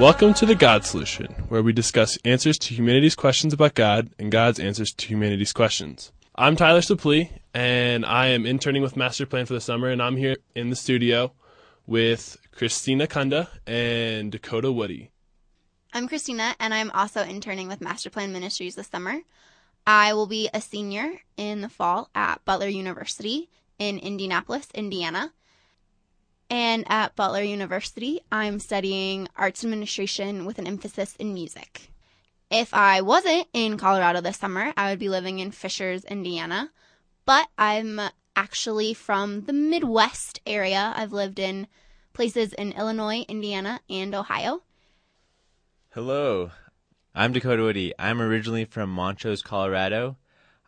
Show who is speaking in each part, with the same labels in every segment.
Speaker 1: Welcome to the God Solution, where we discuss answers to humanity's questions about God and God's answers to humanity's questions. I'm Tyler Suplee, and I am interning with Master Plan for the summer, and I'm here in the studio with Christina Kunda and Dakota Woody.
Speaker 2: I'm Christina, and I'm also interning with Master Plan Ministries this summer. I will be a senior in the fall at Butler University in Indianapolis, Indiana. And at Butler University, I'm studying arts administration with an emphasis in music. If I wasn't in Colorado this summer, I would be living in Fishers, Indiana. But I'm actually from the Midwest area. I've lived in places in Illinois, Indiana, and Ohio.
Speaker 3: Hello, I'm Dakota Woody. I'm originally from Montrose, Colorado.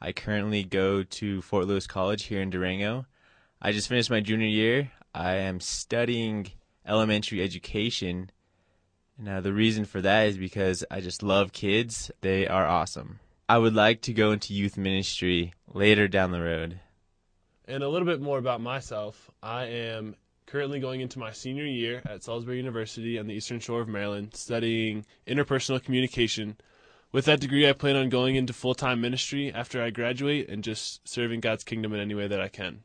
Speaker 3: I currently go to Fort Lewis College here in Durango. I just finished my junior year. I am studying elementary education. Now, the reason for that is because I just love kids. They are awesome. I would like to go into youth ministry later down the road.
Speaker 1: And a little bit more about myself. I am currently going into my senior year at Salisbury University on the Eastern Shore of Maryland, studying interpersonal communication. With that degree, I plan on going into full time ministry after I graduate and just serving God's kingdom in any way that I can.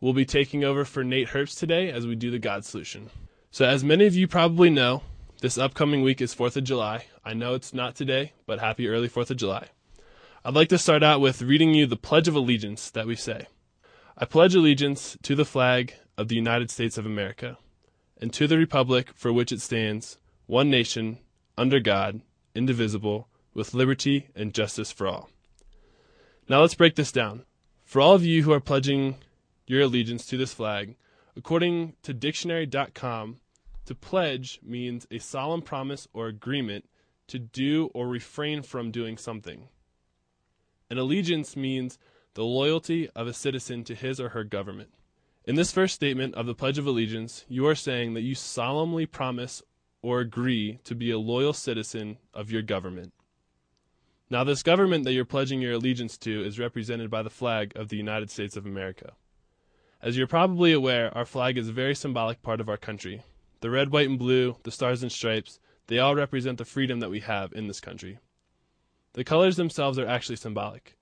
Speaker 1: We'll be taking over for Nate Herbst today as we do the God Solution. So, as many of you probably know, this upcoming week is 4th of July. I know it's not today, but happy early 4th of July. I'd like to start out with reading you the Pledge of Allegiance that we say. I pledge allegiance to the flag of the United States of America, and to the republic for which it stands, one nation, under God, indivisible, with liberty and justice for all. Now let's break this down. For all of you who are pledging your allegiance to this flag, according to dictionary.com, to pledge means a solemn promise or agreement to do or refrain from doing something. An allegiance means the loyalty of a citizen to his or her government. In this first statement of the Pledge of Allegiance, you are saying that you solemnly promise or agree to be a loyal citizen of your government. Now, this government that you're pledging your allegiance to is represented by the flag of the United States of America. As you're probably aware, our flag is a very symbolic part of our country. The red, white, and blue, the stars and stripes, they all represent the freedom that we have in this country. The colors themselves are actually symbolic.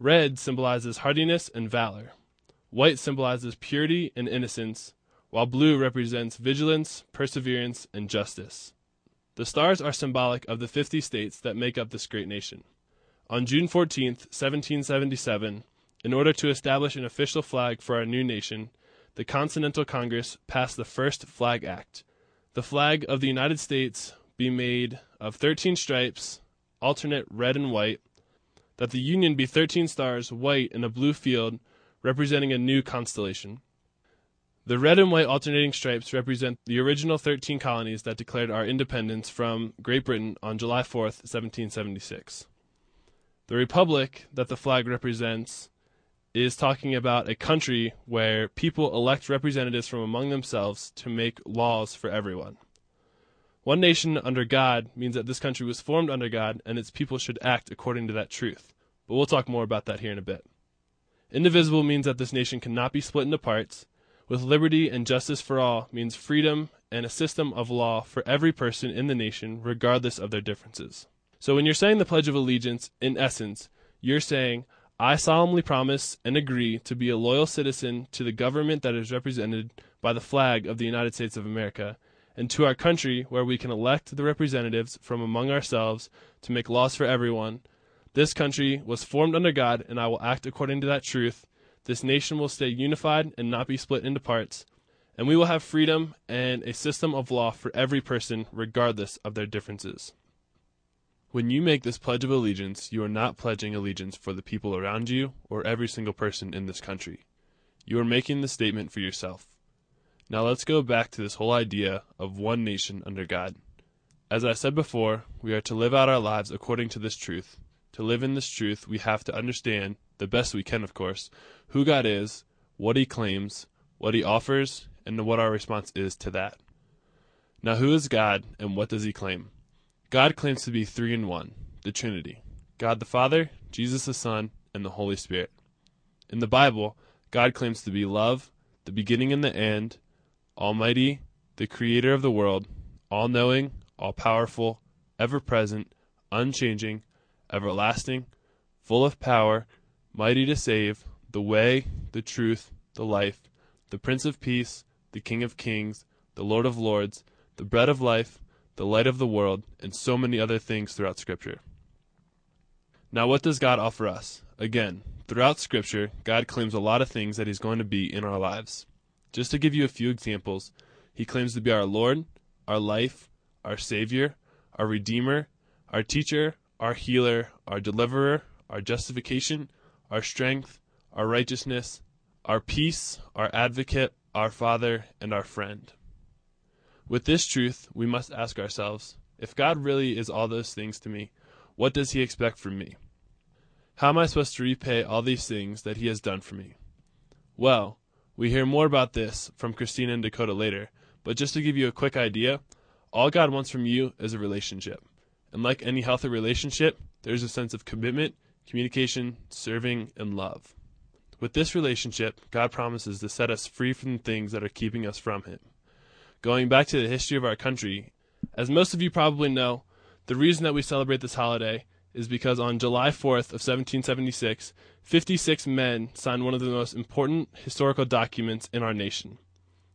Speaker 1: Red symbolizes hardiness and valor. White symbolizes purity and innocence, while blue represents vigilance, perseverance, and justice. The stars are symbolic of the 50 states that make up this great nation. On June 14, 1777, in order to establish an official flag for our new nation, the Continental Congress passed the first Flag Act. The flag of the United States be made of 13 stripes, alternate red and white, that the Union be 13 stars, white, in a blue field representing a new constellation. The red and white alternating stripes represent the original 13 colonies that declared our independence from Great Britain on July 4, 1776. The republic that the flag represents is talking about a country where people elect representatives from among themselves to make laws for everyone. One nation under God means that this country was formed under God and its people should act according to that truth. But we'll talk more about that here in a bit. Indivisible means that this nation cannot be split into parts. With liberty and justice for all means freedom and a system of law for every person in the nation, regardless of their differences. So when you're saying the Pledge of Allegiance, in essence, you're saying, I solemnly promise and agree to be a loyal citizen to the government that is represented by the flag of the United States of America, and to our country where we can elect the representatives from among ourselves to make laws for everyone, this country was formed under God, and I will act according to that truth. This nation will stay unified and not be split into parts, and we will have freedom and a system of law for every person, regardless of their differences. When you make this Pledge of Allegiance, you are not pledging allegiance for the people around you or every single person in this country. You are making the statement for yourself. Now let's go back to this whole idea of one nation under God. As I said before, we are to live out our lives according to this truth, to live in this truth, we have to understand, the best we can, of course, who God is, what He claims, what He offers, and what our response is to that. Now, who is God, and what does He claim? God claims to be three in one, the Trinity God the Father, Jesus the Son, and the Holy Spirit. In the Bible, God claims to be love, the beginning and the end, Almighty, the Creator of the world, all knowing, all powerful, ever present, unchanging, everlasting, full of power, mighty to save, the way, the truth, the life, the Prince of Peace, the King of Kings, the Lord of Lords, the bread of life, the light of the world, and so many other things throughout Scripture. Now, what does God offer us? Again, throughout Scripture, God claims a lot of things that He's going to be in our lives. Just to give you a few examples, He claims to be our Lord, our life, our Savior, our Redeemer, our teacher, our healer, our deliverer, our justification, our strength, our righteousness, our peace, our advocate, our Father, and our friend. With this truth, we must ask ourselves if God really is all those things to me, what does He expect from me? How am I supposed to repay all these things that He has done for me? Well, we hear more about this from Christina and Dakota later, but just to give you a quick idea, all God wants from you is a relationship. And like any healthy relationship, there's a sense of commitment, communication, serving, and love. With this relationship, God promises to set us free from the things that are keeping us from Him. Going back to the history of our country, as most of you probably know, the reason that we celebrate this holiday is because on July 4th of 1776, 56 men signed one of the most important historical documents in our nation.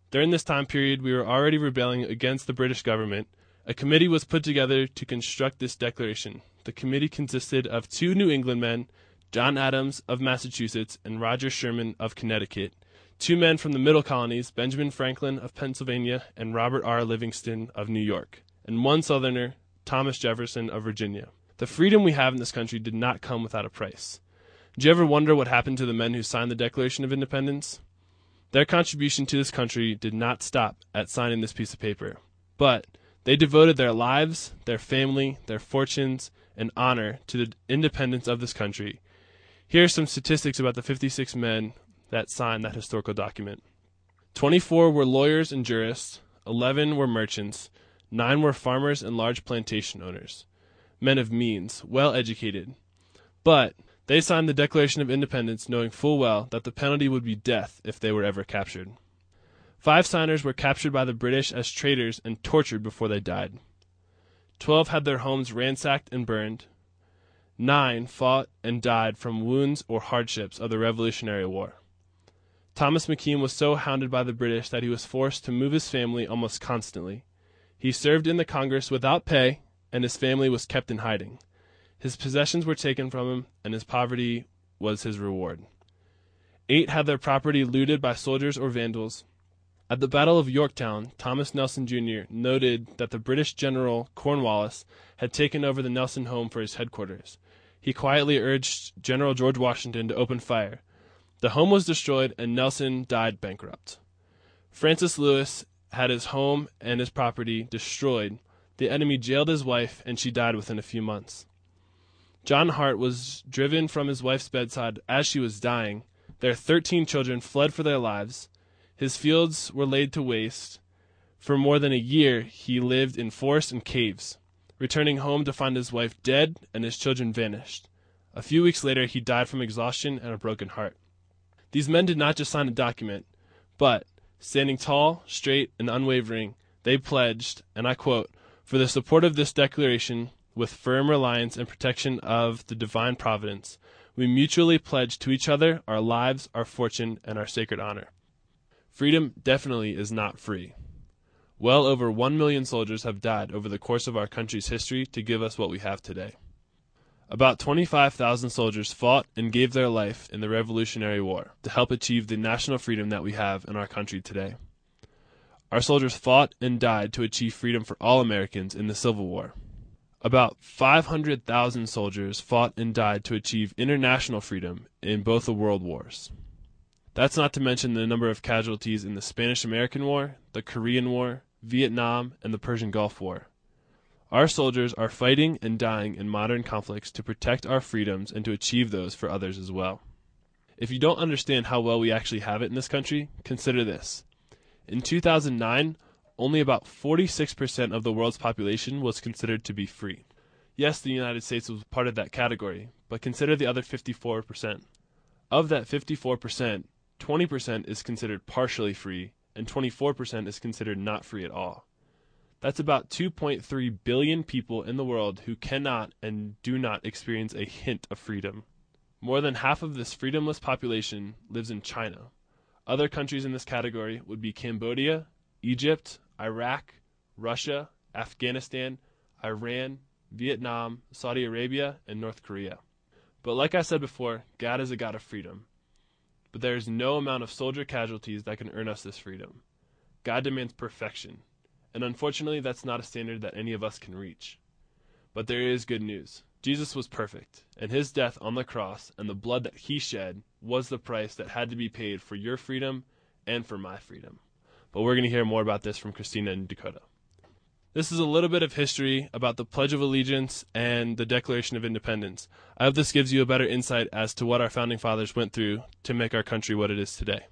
Speaker 1: During this time period, we were already rebelling against the British government. A committee was put together to construct this declaration. The committee consisted of two New England men John Adams of Massachusetts and Roger Sherman of Connecticut, two men from the Middle Colonies, Benjamin Franklin of Pennsylvania and Robert R. Livingston of New York, and one Southerner, Thomas Jefferson of Virginia. The freedom we have in this country did not come without a price. Do you ever wonder what happened to the men who signed the Declaration of Independence? Their contribution to this country did not stop at signing this piece of paper, but they devoted their lives, their family, their fortunes, and honor to the independence of this country here are some statistics about the 56 men that signed that historical document 24 were lawyers and jurists, 11 were merchants, 9 were farmers and large plantation owners, men of means, well educated. But they signed the Declaration of Independence knowing full well that the penalty would be death if they were ever captured. Five signers were captured by the British as traitors and tortured before they died. Twelve had their homes ransacked and burned. Nine fought and died from wounds or hardships of the Revolutionary War. Thomas McKean was so hounded by the British that he was forced to move his family almost constantly. He served in the Congress without pay, and his family was kept in hiding. His possessions were taken from him, and his poverty was his reward. Eight had their property looted by soldiers or vandals. At the Battle of Yorktown, Thomas Nelson Jr. noted that the British General Cornwallis had taken over the Nelson home for his headquarters he quietly urged General George Washington to open fire. The home was destroyed and Nelson died bankrupt. Francis Lewis had his home and his property destroyed. The enemy jailed his wife and she died within a few months. John Hart was driven from his wife's bedside as she was dying. Their 13 children fled for their lives. His fields were laid to waste. For more than a year, he lived in forests and caves returning home to find his wife dead and his children vanished. A few weeks later, he died from exhaustion and a broken heart. These men did not just sign a document, but, standing tall, straight, and unwavering, they pledged, and I quote, for the support of this declaration, with firm reliance and protection of the divine providence, we mutually pledge to each other our lives, our fortune, and our sacred honor. Freedom definitely is not free. Well over 1 million soldiers have died over the course of our country's history to give us what we have today. About 25,000 soldiers fought and gave their life in the Revolutionary War to help achieve the national freedom that we have in our country today. Our soldiers fought and died to achieve freedom for all Americans in the Civil War. About 500,000 soldiers fought and died to achieve international freedom in both the world wars. That's not to mention the number of casualties in the Spanish American War, the Korean War, Vietnam, and the Persian Gulf War. Our soldiers are fighting and dying in modern conflicts to protect our freedoms and to achieve those for others as well. If you don't understand how well we actually have it in this country, consider this. In 2009, only about 46% of the world's population was considered to be free. Yes, the United States was part of that category, but consider the other 54%. Of that 54%, 20% is considered partially free, and 24% is considered not free at all. That's about 2.3 billion people in the world who cannot and do not experience a hint of freedom. More than half of this freedomless population lives in China. Other countries in this category would be Cambodia, Egypt, Iraq, Russia, Afghanistan, Iran, Vietnam, Saudi Arabia, and North Korea. But like I said before, God is a God of freedom. But there is no amount of soldier casualties that can earn us this freedom. God demands perfection, and unfortunately, that's not a standard that any of us can reach. But there is good news. Jesus was perfect, and his death on the cross and the blood that he shed was the price that had to be paid for your freedom and for my freedom. But we're going to hear more about this from Christina and Dakota. This is a little bit of history about the Pledge of Allegiance and the Declaration of Independence. I hope this gives you a better insight as to what our founding fathers went through to make our country what it is today.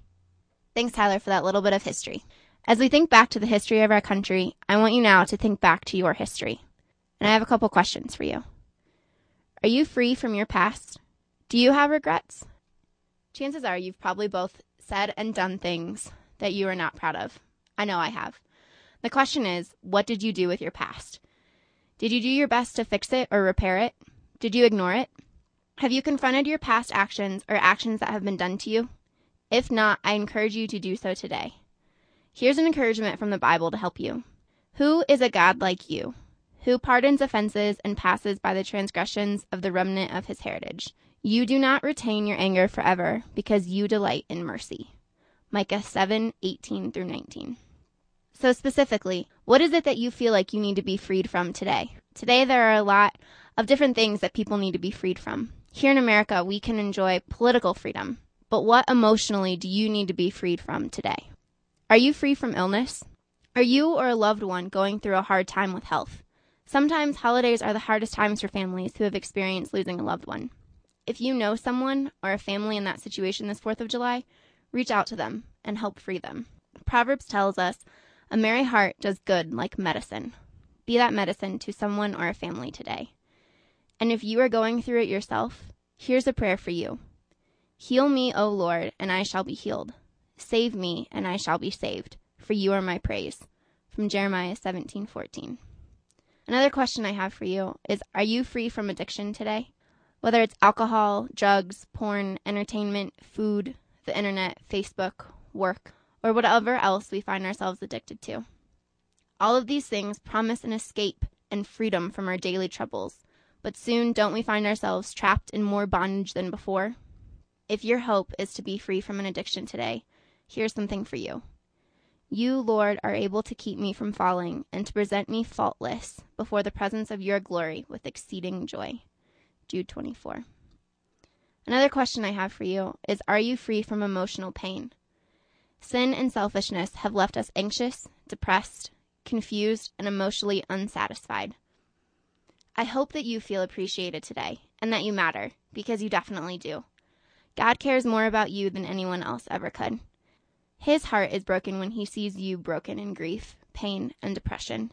Speaker 2: Thanks, Tyler, for that little bit of history. As we think back to the history of our country, I want you now to think back to your history. And I have a couple questions for you. Are you free from your past? Do you have regrets? Chances are you've probably both said and done things that you are not proud of. I know I have. The question is, what did you do with your past? Did you do your best to fix it or repair it? Did you ignore it? Have you confronted your past actions or actions that have been done to you? If not, I encourage you to do so today. Here's an encouragement from the Bible to help you. Who is a God like you, who pardons offenses and passes by the transgressions of the remnant of his heritage? You do not retain your anger forever because you delight in mercy. Micah 7 18 through 19. So, specifically, what is it that you feel like you need to be freed from today? Today, there are a lot of different things that people need to be freed from. Here in America, we can enjoy political freedom, but what emotionally do you need to be freed from today? Are you free from illness? Are you or a loved one going through a hard time with health? Sometimes holidays are the hardest times for families who have experienced losing a loved one. If you know someone or a family in that situation this 4th of July, reach out to them and help free them. Proverbs tells us a merry heart does good like medicine. Be that medicine to someone or a family today. And if you are going through it yourself, here's a prayer for you. Heal me, O Lord, and I shall be healed. Save me, and I shall be saved, for you are my praise. From Jeremiah 17:14. Another question I have for you is are you free from addiction today? Whether it's alcohol, drugs, porn, entertainment, food, the internet, Facebook, work, or whatever else we find ourselves addicted to. All of these things promise an escape and freedom from our daily troubles, but soon don't we find ourselves trapped in more bondage than before? If your hope is to be free from an addiction today, here's something for you. You, Lord, are able to keep me from falling and to present me faultless before the presence of your glory with exceeding joy. Jude 24. Another question I have for you is Are you free from emotional pain? Sin and selfishness have left us anxious, depressed, confused, and emotionally unsatisfied. I hope that you feel appreciated today and that you matter, because you definitely do. God cares more about you than anyone else ever could. His heart is broken when he sees you broken in grief, pain, and depression.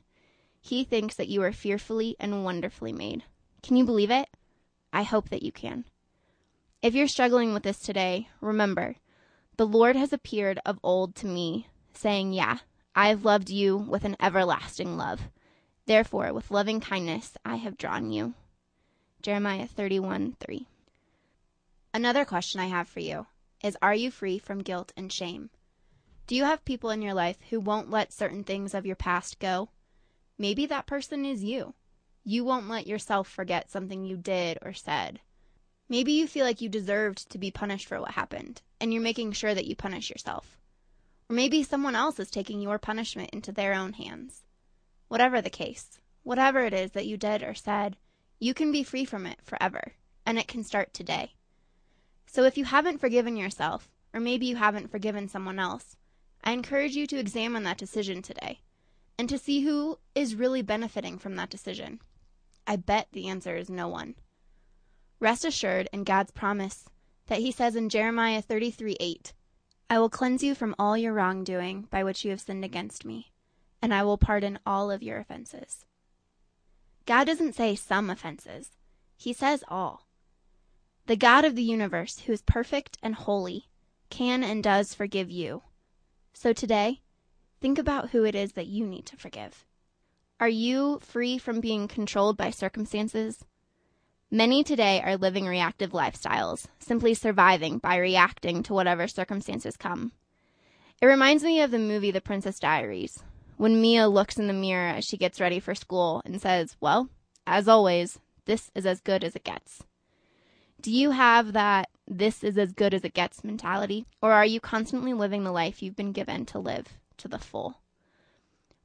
Speaker 2: He thinks that you are fearfully and wonderfully made. Can you believe it? I hope that you can. If you're struggling with this today, remember the Lord has appeared of old to me, saying, Yeah, I have loved you with an everlasting love. Therefore, with loving kindness I have drawn you. Jeremiah 31 3. Another question I have for you is Are you free from guilt and shame? Do you have people in your life who won't let certain things of your past go? Maybe that person is you. You won't let yourself forget something you did or said. Maybe you feel like you deserved to be punished for what happened, and you're making sure that you punish yourself. Or maybe someone else is taking your punishment into their own hands. Whatever the case, whatever it is that you did or said, you can be free from it forever, and it can start today. So if you haven't forgiven yourself, or maybe you haven't forgiven someone else, I encourage you to examine that decision today and to see who is really benefiting from that decision. I bet the answer is no one. Rest assured in God's promise that He says in Jeremiah 33 8, I will cleanse you from all your wrongdoing by which you have sinned against me, and I will pardon all of your offenses. God doesn't say some offenses, He says all. The God of the universe, who is perfect and holy, can and does forgive you. So today, think about who it is that you need to forgive. Are you free from being controlled by circumstances? Many today are living reactive lifestyles, simply surviving by reacting to whatever circumstances come. It reminds me of the movie The Princess Diaries, when Mia looks in the mirror as she gets ready for school and says, Well, as always, this is as good as it gets. Do you have that this is as good as it gets mentality? Or are you constantly living the life you've been given to live to the full?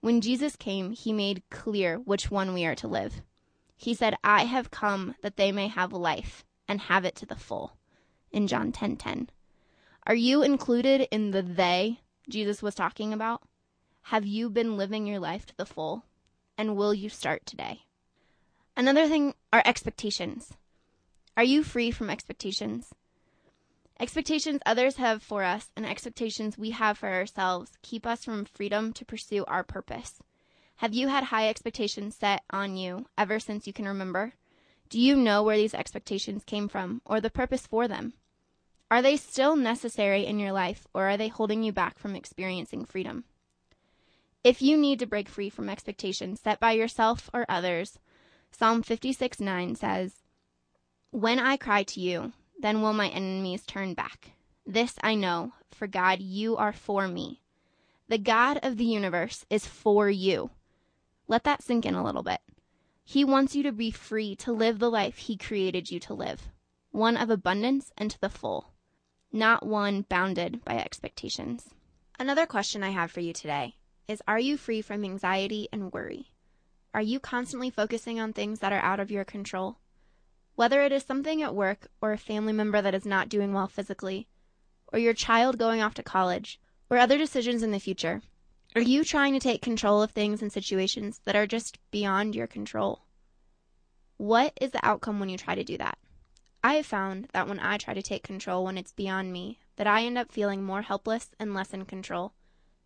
Speaker 2: When Jesus came, he made clear which one we are to live. He said, I have come that they may have life and have it to the full. In John 10:10. 10, 10. Are you included in the they Jesus was talking about? Have you been living your life to the full? And will you start today? Another thing are expectations. Are you free from expectations? Expectations others have for us and expectations we have for ourselves keep us from freedom to pursue our purpose. Have you had high expectations set on you ever since you can remember? Do you know where these expectations came from or the purpose for them? Are they still necessary in your life or are they holding you back from experiencing freedom? If you need to break free from expectations set by yourself or others, Psalm 56 9 says, When I cry to you, then will my enemies turn back. This I know, for God, you are for me. The God of the universe is for you. Let that sink in a little bit. He wants you to be free to live the life He created you to live one of abundance and to the full, not one bounded by expectations. Another question I have for you today is Are you free from anxiety and worry? Are you constantly focusing on things that are out of your control? Whether it is something at work or a family member that is not doing well physically, or your child going off to college, or other decisions in the future, are you trying to take control of things and situations that are just beyond your control? What is the outcome when you try to do that? I have found that when I try to take control when it's beyond me, that I end up feeling more helpless and less in control,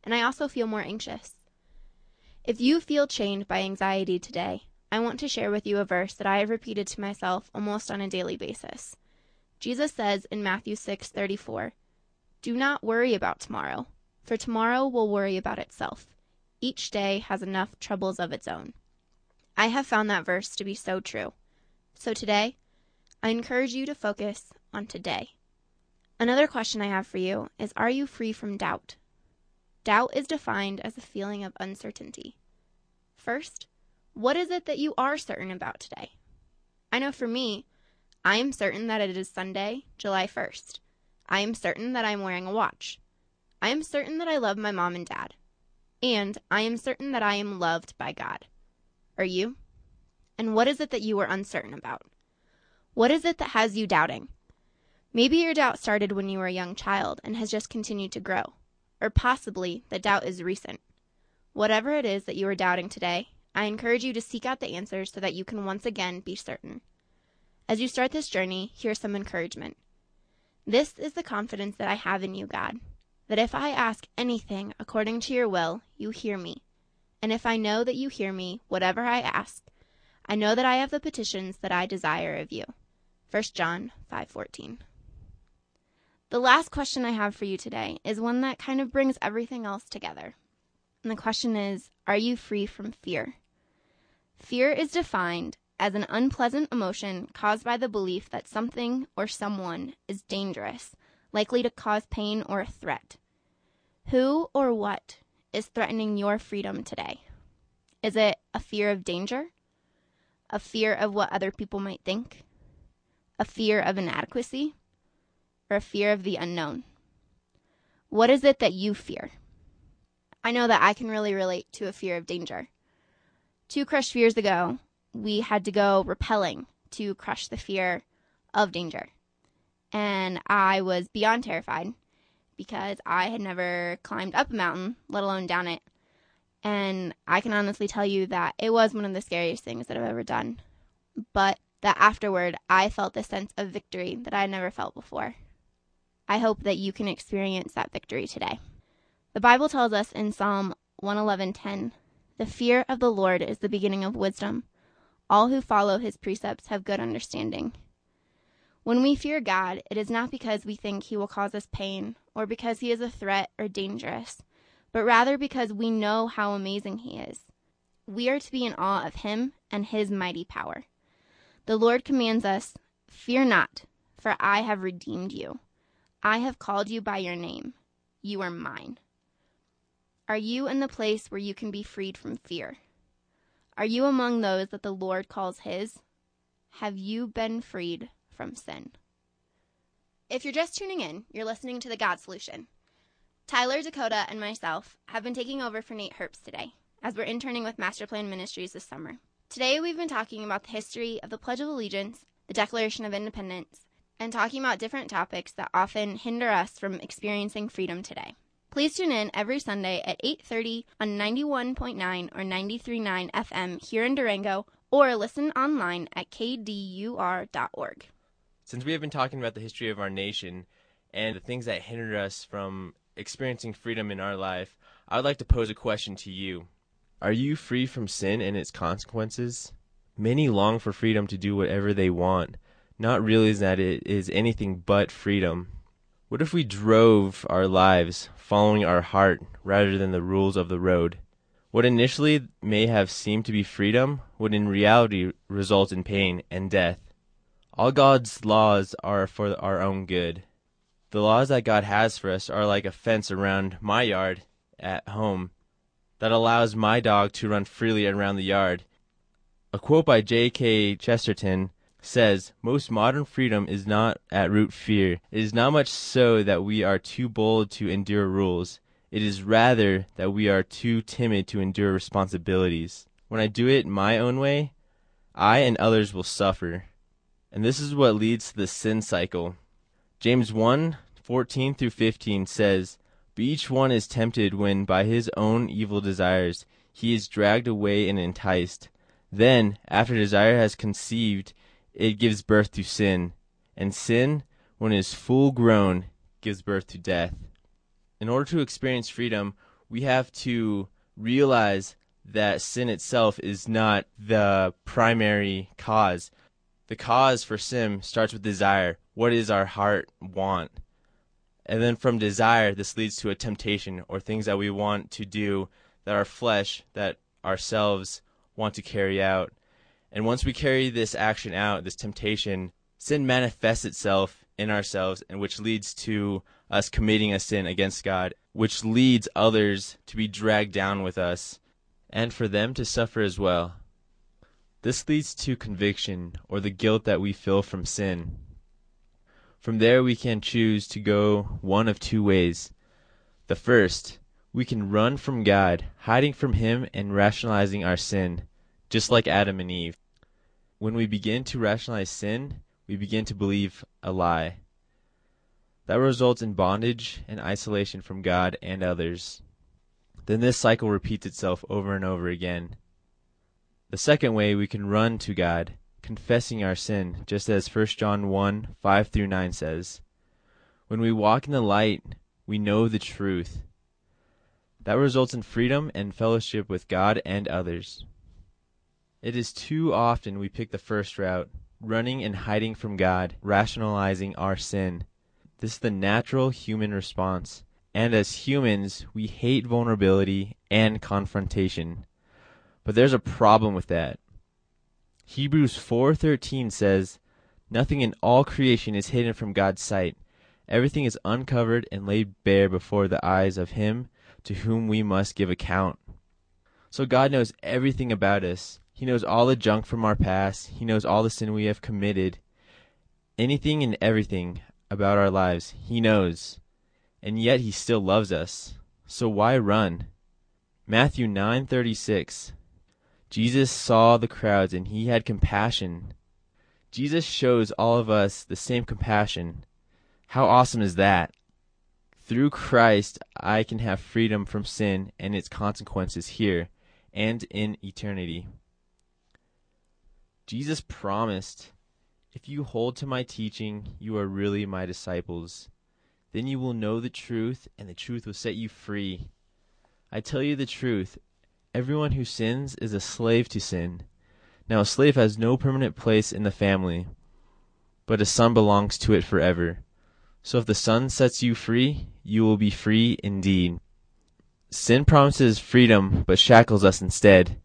Speaker 2: and I also feel more anxious. If you feel chained by anxiety today, I want to share with you a verse that I have repeated to myself almost on a daily basis. Jesus says in Matthew 6:34, "Do not worry about tomorrow, for tomorrow will worry about itself. Each day has enough troubles of its own. I have found that verse to be so true. So today, I encourage you to focus on today. Another question I have for you is Are you free from doubt? Doubt is defined as a feeling of uncertainty. First, what is it that you are certain about today? I know for me, I am certain that it is Sunday, July 1st. I am certain that I'm wearing a watch. I am certain that I love my mom and dad. And I am certain that I am loved by God. Are you? And what is it that you are uncertain about? What is it that has you doubting? Maybe your doubt started when you were a young child and has just continued to grow. Or possibly the doubt is recent. Whatever it is that you are doubting today, I encourage you to seek out the answers so that you can once again be certain. As you start this journey, here's some encouragement. This is the confidence that I have in you, God that if I ask anything according to your will, you hear me. And if I know that you hear me, whatever I ask, I know that I have the petitions that I desire of you. 1 John 5:14. The last question I have for you today is one that kind of brings everything else together. And the question is, are you free from fear? Fear is defined as an unpleasant emotion caused by the belief that something or someone is dangerous, likely to cause pain or a threat. Who or what is threatening your freedom today? Is it a fear of danger? A fear of what other people might think? A fear of inadequacy? Or a fear of the unknown? What is it that you fear? I know that I can really relate to a fear of danger. Two crushed fears ago, we had to go rappelling to crush the fear of danger. And I was beyond terrified because I had never climbed up a mountain, let alone down it. And I can honestly tell you that it was one of the scariest things that I've ever done. But that afterward, I felt this sense of victory that I had never felt before. I hope that you can experience that victory today. The Bible tells us in Psalm 111:10, "The fear of the Lord is the beginning of wisdom. All who follow his precepts have good understanding." When we fear God, it is not because we think He will cause us pain or because He is a threat or dangerous, but rather because we know how amazing He is. we are to be in awe of him and his mighty power. The Lord commands us, Fear not, for I have redeemed you. I have called you by your name. You are mine. Are you in the place where you can be freed from fear? Are you among those that the Lord calls his? Have you been freed from sin? If you're just tuning in, you're listening to The God Solution. Tyler, Dakota, and myself have been taking over for Nate Herbst today as we're interning with Masterplan Ministries this summer. Today we've been talking about the history of the Pledge of Allegiance, the Declaration of Independence, and talking about different topics that often hinder us from experiencing freedom today. Please tune in every Sunday at 8:30 on 91.9 or 93.9 FM here in Durango or listen online at kdur.org.
Speaker 3: Since we have been talking about the history of our nation and the things that hindered us from experiencing freedom in our life, I would like to pose a question to you. Are you free from sin and its consequences? Many long for freedom to do whatever they want, not realizing that it is anything but freedom. What if we drove our lives following our heart rather than the rules of the road? What initially may have seemed to be freedom would in reality result in pain and death. All God's laws are for our own good. The laws that God has for us are like a fence around my yard at home that allows my dog to run freely around the yard. A quote by G.K. Chesterton says, Most modern freedom is not at root fear. It is not much so that we are too bold to endure rules. It is rather that we are too timid to endure responsibilities. When I do it my own way, I and others will suffer. And this is what leads to the sin cycle. James 1 14 through 15 says, But each one is tempted when by his own evil desires he is dragged away and enticed. Then, after desire has conceived, it gives birth to sin. And sin, when it is full grown, gives birth to death. In order to experience freedom, we have to realize that sin itself is not the primary cause. The cause for sin starts with desire. What does our heart want? And then from desire, this leads to a temptation or things that we want to do that our flesh, that ourselves want to carry out. And once we carry this action out, this temptation, sin manifests itself in ourselves, and which leads to us committing a sin against God, which leads others to be dragged down with us, and for them to suffer as well. This leads to conviction, or the guilt that we feel from sin. From there, we can choose to go one of two ways. The first, we can run from God, hiding from Him and rationalizing our sin, just like Adam and Eve. When we begin to rationalize sin, we begin to believe a lie. That results in bondage and isolation from God and others. Then this cycle repeats itself over and over again. The second way we can run to God, confessing our sin, just as 1 John 1 5 through 9 says. When we walk in the light, we know the truth. That results in freedom and fellowship with God and others. It is too often we pick the first route, running and hiding from God, rationalizing our sin. This is the natural human response. And as humans, we hate vulnerability and confrontation. But there's a problem with that. Hebrews 4:13 says, "Nothing in all creation is hidden from God's sight. Everything is uncovered and laid bare before the eyes of him to whom we must give account." So God knows everything about us. He knows all the junk from our past. He knows all the sin we have committed. Anything and everything about our lives, He knows. And yet He still loves us. So why run? Matthew 9:36 Jesus saw the crowds and he had compassion. Jesus shows all of us the same compassion. How awesome is that? Through Christ, I can have freedom from sin and its consequences here and in eternity. Jesus promised, If you hold to my teaching, you are really my disciples. Then you will know the truth, and the truth will set you free. I tell you the truth everyone who sins is a slave to sin. Now, a slave has no permanent place in the family, but a son belongs to it forever. So if the Son sets you free, you will be free indeed. Sin promises freedom, but shackles us instead.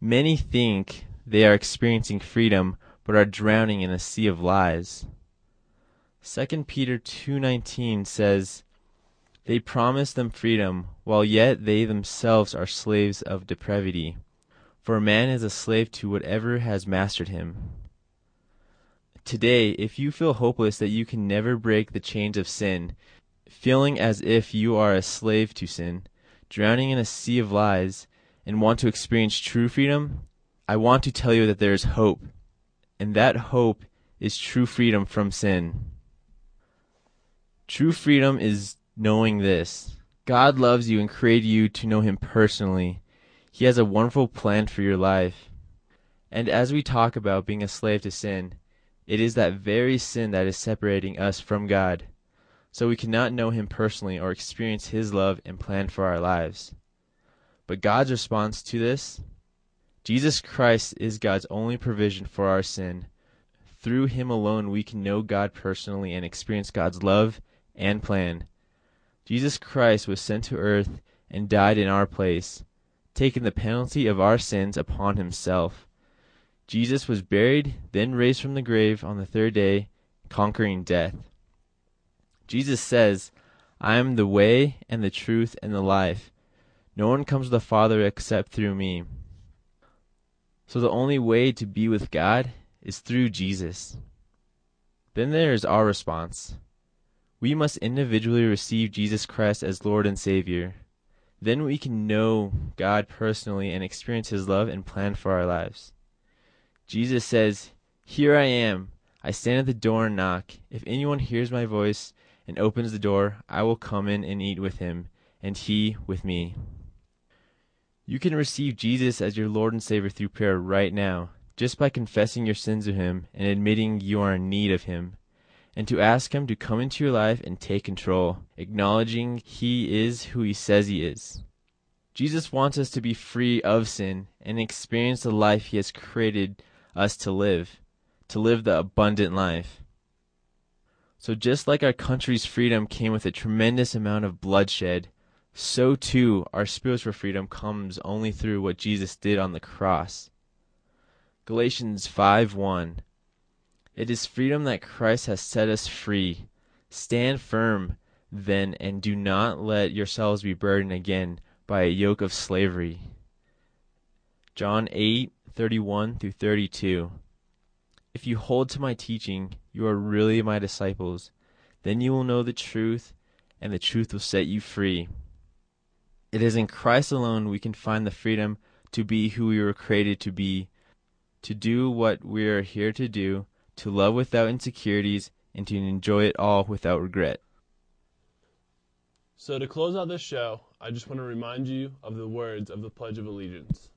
Speaker 3: Many think they are experiencing freedom but are drowning in a sea of lies. 2 Peter 2:19 says, "They promise them freedom, while yet they themselves are slaves of depravity. For man is a slave to whatever has mastered him." Today, if you feel hopeless that you can never break the chains of sin, feeling as if you are a slave to sin, drowning in a sea of lies, and want to experience true freedom, I want to tell you that there is hope, and that hope is true freedom from sin. True freedom is knowing this God loves you and created you to know Him personally. He has a wonderful plan for your life. And as we talk about being a slave to sin, it is that very sin that is separating us from God. So we cannot know Him personally or experience His love and plan for our lives. But God's response to this Jesus Christ is God's only provision for our sin. Through Him alone, we can know God personally and experience God's love and plan. Jesus Christ was sent to earth and died in our place, taking the penalty of our sins upon Himself. Jesus was buried, then raised from the grave on the third day, conquering death. Jesus says, I am the way and the truth and the life. No one comes to the Father except through me. So the only way to be with God is through Jesus. Then there is our response. We must individually receive Jesus Christ as Lord and Savior. Then we can know God personally and experience His love and plan for our lives. Jesus says, Here I am. I stand at the door and knock. If anyone hears my voice and opens the door, I will come in and eat with him, and he with me. You can receive Jesus as your Lord and Savior through prayer right now, just by confessing your sins to Him and admitting you are in need of Him, and to ask Him to come into your life and take control, acknowledging He is who He says He is. Jesus wants us to be free of sin and experience the life He has created us to live, to live the abundant life. So, just like our country's freedom came with a tremendous amount of bloodshed, so too our spiritual freedom comes only through what Jesus did on the cross. Galatians 5:1 It is freedom that Christ has set us free. Stand firm then and do not let yourselves be burdened again by a yoke of slavery. John 8:31 through 32 If you hold to my teaching, you are really my disciples. Then you will know the truth, and the truth will set you free. It is in Christ alone we can find the freedom to be who we were created to be, to do what we are here to do, to love without insecurities, and to enjoy it all without regret.
Speaker 1: So, to close out this show, I just want to remind you of the words of the Pledge of Allegiance.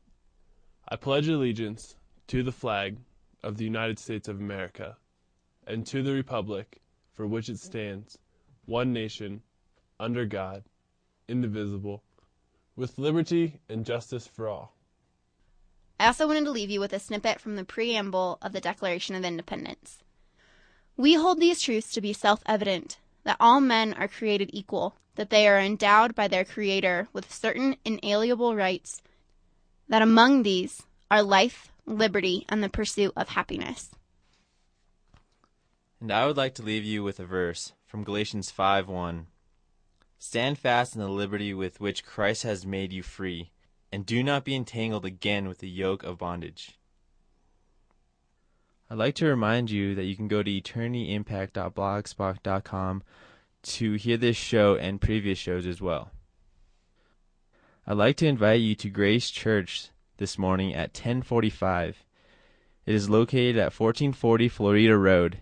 Speaker 1: I pledge allegiance to the flag of the United States of America and to the Republic for which it stands, one nation, under God, indivisible with liberty and justice for all.
Speaker 2: I also wanted to leave you with a snippet from the preamble of the Declaration of Independence. We hold these truths to be self evident that all men are created equal, that they are endowed by their Creator with certain inalienable rights, that among these are life, liberty, and the pursuit of happiness.
Speaker 3: And I would like to leave you with a verse from Galatians 5 1. Stand fast in the liberty with which Christ has made you free, and do not be entangled again with the yoke of bondage. I'd like to remind you that you can go to eternityimpact.blogspot.com to hear this show and previous shows as well. I'd like to invite you to Grace Church this morning at 1045. It is located at 1440 Florida Road.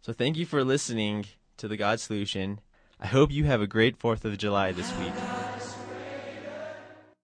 Speaker 3: So thank you for listening to the God Solution I hope you have a great 4th of July this week.